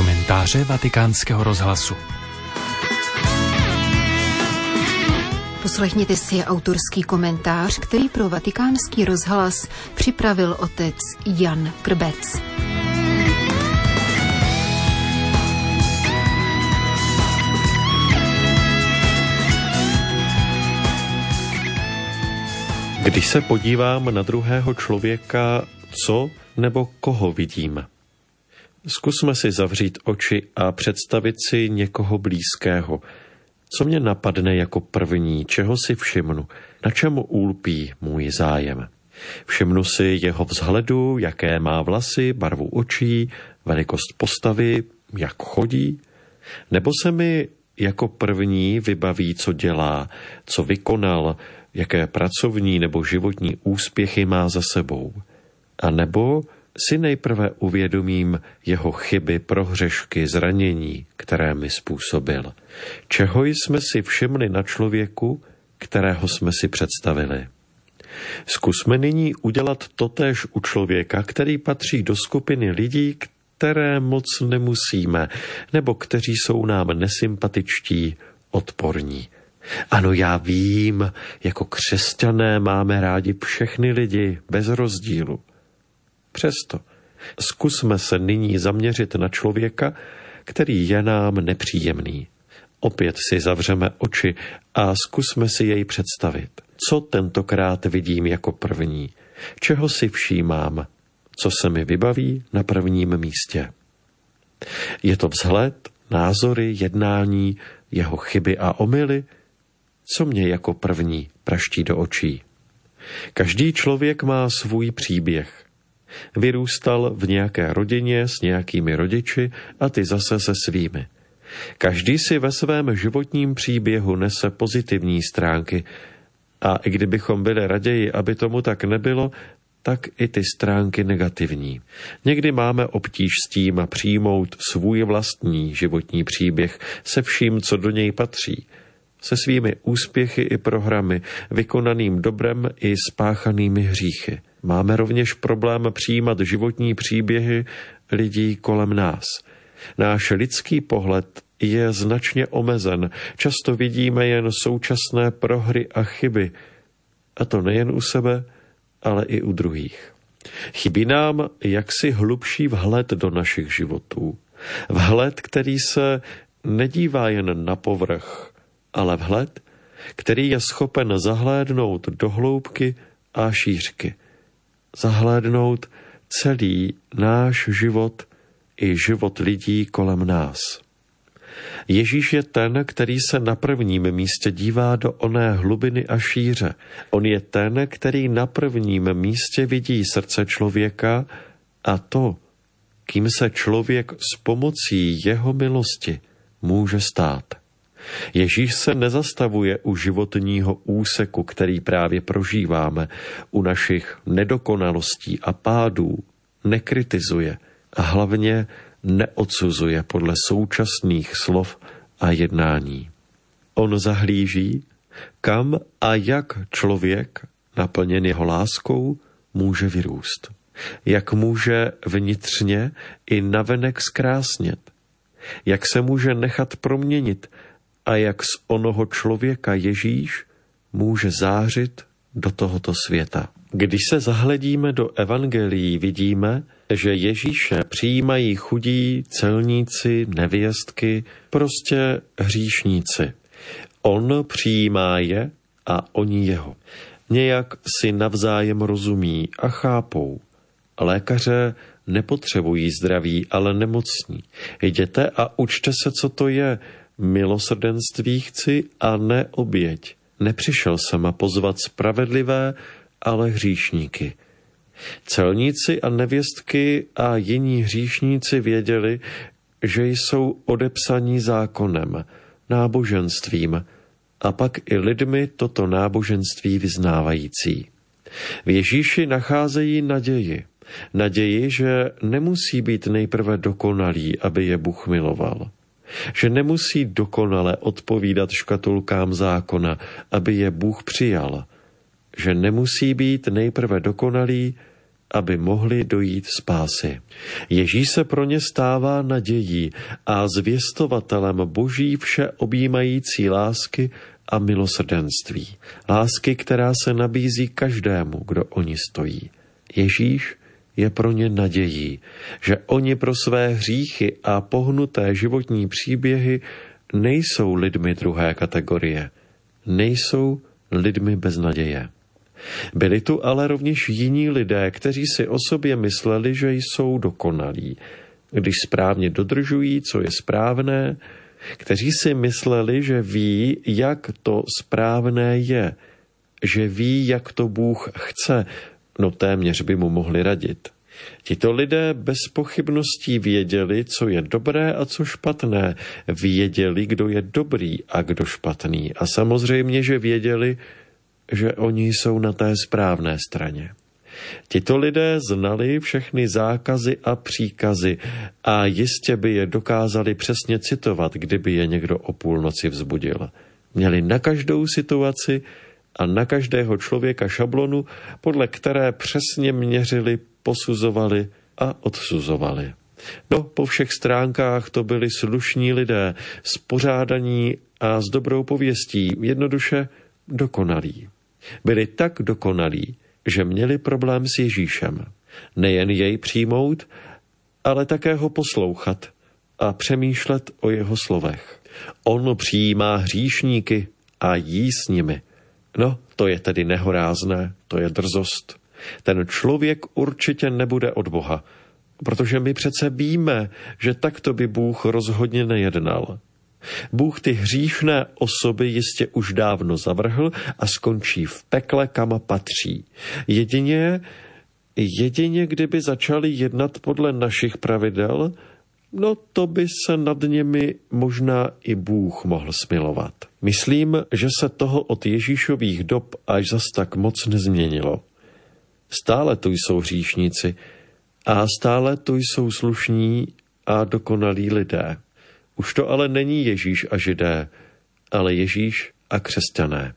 komentáře vatikánského rozhlasu. Poslechněte si autorský komentář, který pro vatikánský rozhlas připravil otec Jan Krbec. Když se podívám na druhého člověka, co nebo koho vidím? Zkusme si zavřít oči a představit si někoho blízkého. Co mě napadne jako první, čeho si všimnu, na čemu úlpí můj zájem? Všimnu si jeho vzhledu, jaké má vlasy, barvu očí, velikost postavy, jak chodí? Nebo se mi jako první vybaví, co dělá, co vykonal, jaké pracovní nebo životní úspěchy má za sebou. A nebo si nejprve uvědomím jeho chyby, prohřešky, zranění, které mi způsobil. Čeho jsme si všimli na člověku, kterého jsme si představili. Zkusme nyní udělat totéž u člověka, který patří do skupiny lidí, které moc nemusíme, nebo kteří jsou nám nesympatičtí, odporní. Ano, já vím, jako křesťané máme rádi všechny lidi, bez rozdílu. Přesto zkusme se nyní zaměřit na člověka, který je nám nepříjemný. Opět si zavřeme oči a zkusme si jej představit. Co tentokrát vidím jako první? Čeho si všímám? Co se mi vybaví na prvním místě? Je to vzhled, názory, jednání, jeho chyby a omily – co mě jako první praští do očí. Každý člověk má svůj příběh. Vyrůstal v nějaké rodině s nějakými rodiči a ty zase se svými. Každý si ve svém životním příběhu nese pozitivní stránky a i kdybychom byli raději, aby tomu tak nebylo, tak i ty stránky negativní. Někdy máme obtíž s tím a přijmout svůj vlastní životní příběh se vším, co do něj patří – se svými úspěchy i programy, vykonaným dobrem i spáchanými hříchy. Máme rovněž problém přijímat životní příběhy lidí kolem nás. Náš lidský pohled je značně omezen, často vidíme jen současné prohry a chyby, a to nejen u sebe, ale i u druhých. Chybí nám jaksi hlubší vhled do našich životů. Vhled, který se nedívá jen na povrch, ale vhled, který je schopen zahlédnout do hloubky a šířky. Zahlédnout celý náš život i život lidí kolem nás. Ježíš je ten, který se na prvním místě dívá do oné hlubiny a šíře. On je ten, který na prvním místě vidí srdce člověka a to, kým se člověk s pomocí jeho milosti může stát. Ježíš se nezastavuje u životního úseku, který právě prožíváme, u našich nedokonalostí a pádů, nekritizuje a hlavně neodsuzuje podle současných slov a jednání. On zahlíží, kam a jak člověk, naplněn jeho láskou, může vyrůst. Jak může vnitřně i navenek zkrásnět. Jak se může nechat proměnit a jak z onoho člověka Ježíš může zářit do tohoto světa. Když se zahledíme do evangelií, vidíme, že Ježíše přijímají chudí, celníci, nevěstky, prostě hříšníci. On přijímá je a oni jeho. Nějak si navzájem rozumí a chápou. Lékaře nepotřebují zdraví, ale nemocní. Jděte a učte se, co to je, Milosrdenství chci a ne oběť. Nepřišel jsem a pozvat spravedlivé, ale hříšníky. Celníci a nevěstky a jiní hříšníci věděli, že jsou odepsaní zákonem, náboženstvím a pak i lidmi toto náboženství vyznávající. V Ježíši nacházejí naději. Naději, že nemusí být nejprve dokonalý, aby je Bůh miloval že nemusí dokonale odpovídat škatulkám zákona, aby je Bůh přijal, že nemusí být nejprve dokonalý, aby mohli dojít spásy. Ježíš se pro ně stává nadějí a zvěstovatelem boží vše objímající lásky a milosrdenství. Lásky, která se nabízí každému, kdo o ní stojí. Ježíš je pro ně nadějí, že oni pro své hříchy a pohnuté životní příběhy nejsou lidmi druhé kategorie, nejsou lidmi bez naděje. Byli tu ale rovněž jiní lidé, kteří si o sobě mysleli, že jsou dokonalí, když správně dodržují, co je správné, kteří si mysleli, že ví, jak to správné je, že ví, jak to Bůh chce, no téměř by mu mohli radit. Tito lidé bez pochybností věděli, co je dobré a co špatné, věděli, kdo je dobrý a kdo špatný a samozřejmě, že věděli, že oni jsou na té správné straně. Tito lidé znali všechny zákazy a příkazy a jistě by je dokázali přesně citovat, kdyby je někdo o půlnoci vzbudil. Měli na každou situaci a na každého člověka šablonu, podle které přesně měřili, posuzovali a odsuzovali. No, po všech stránkách to byli slušní lidé, spořádaní a s dobrou pověstí, jednoduše dokonalí. Byli tak dokonalí, že měli problém s Ježíšem. Nejen jej přijmout, ale také ho poslouchat a přemýšlet o jeho slovech. On přijímá hříšníky a jí s nimi. No, to je tedy nehorázné, to je drzost. Ten člověk určitě nebude od Boha, protože my přece víme, že takto by Bůh rozhodně nejednal. Bůh ty hříšné osoby jistě už dávno zavrhl a skončí v pekle, kam patří. Jedině, jedině kdyby začali jednat podle našich pravidel, no to by se nad nimi možná i Bůh mohl smilovat. Myslím, že se toho od Ježíšových dob až zas tak moc nezměnilo. Stále tu jsou hříšníci a stále tu jsou slušní a dokonalí lidé. Už to ale není Ježíš a židé, ale Ježíš a křesťané.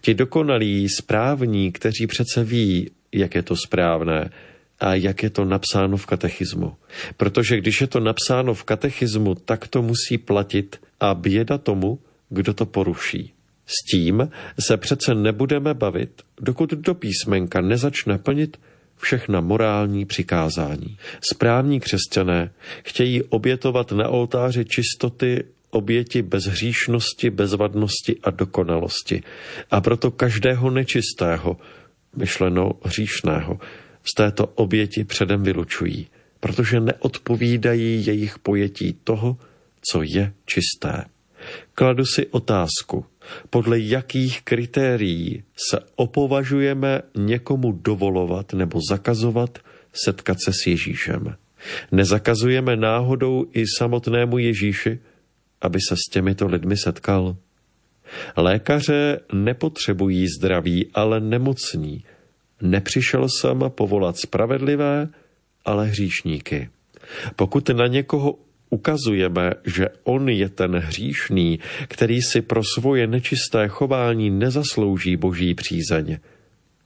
Ti dokonalí, správní, kteří přece ví, jak je to správné a jak je to napsáno v katechismu. Protože když je to napsáno v katechismu, tak to musí platit a běda tomu, kdo to poruší. S tím se přece nebudeme bavit, dokud do písmenka nezačne plnit všechna morální přikázání. Správní křesťané chtějí obětovat na oltáři čistoty oběti bezhříšnosti, bezvadnosti a dokonalosti. A proto každého nečistého, myšleno hříšného, z této oběti předem vylučují, protože neodpovídají jejich pojetí toho, co je čisté. Kladu si otázku, podle jakých kritérií se opovažujeme někomu dovolovat nebo zakazovat setkat se s Ježíšem. Nezakazujeme náhodou i samotnému Ježíši, aby se s těmito lidmi setkal. Lékaře nepotřebují zdraví, ale nemocní. Nepřišel jsem povolat spravedlivé, ale hříšníky. Pokud na někoho ukazujeme, že on je ten hříšný, který si pro svoje nečisté chování nezaslouží boží přízeň.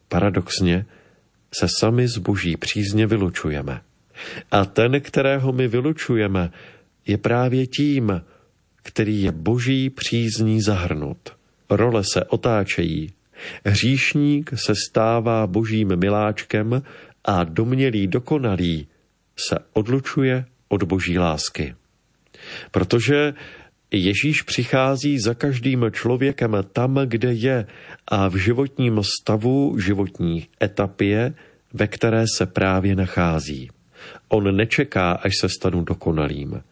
Paradoxně se sami z boží přízně vylučujeme. A ten, kterého my vylučujeme, je právě tím, který je boží přízní zahrnut. Role se otáčejí. Hříšník se stává božím miláčkem a domělý dokonalý se odlučuje od boží lásky. Protože Ježíš přichází za každým člověkem tam, kde je a v životním stavu, životní etapě, ve které se právě nachází. On nečeká, až se stanu dokonalým.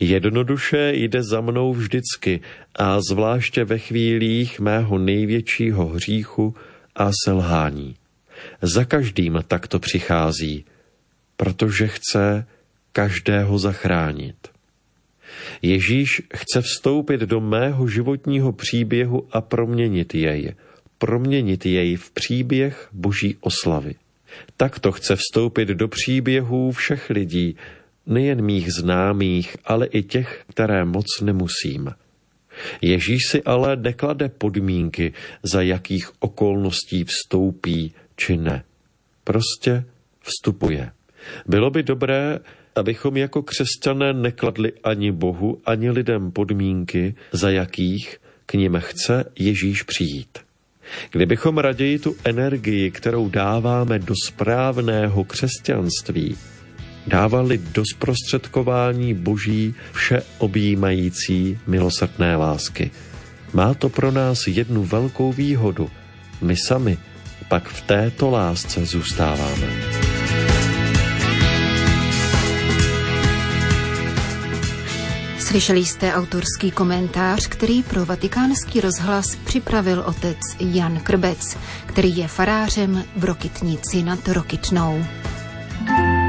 Jednoduše jde za mnou vždycky a zvláště ve chvílích mého největšího hříchu a selhání. Za každým takto přichází, protože chce každého zachránit. Ježíš chce vstoupit do mého životního příběhu a proměnit jej. Proměnit jej v příběh boží oslavy. Takto chce vstoupit do příběhů všech lidí, nejen mých známých, ale i těch, které moc nemusím. Ježíš si ale neklade podmínky, za jakých okolností vstoupí či ne. Prostě vstupuje. Bylo by dobré, abychom jako křesťané nekladli ani Bohu, ani lidem podmínky, za jakých k nim chce Ježíš přijít. Kdybychom raději tu energii, kterou dáváme do správného křesťanství, dávali do zprostředkování boží všeobjímající milosrdné lásky. Má to pro nás jednu velkou výhodu. My sami pak v této lásce zůstáváme. Slyšeli jste autorský komentář, který pro vatikánský rozhlas připravil otec Jan Krbec, který je farářem v Rokitnici nad Rokytnou. thank you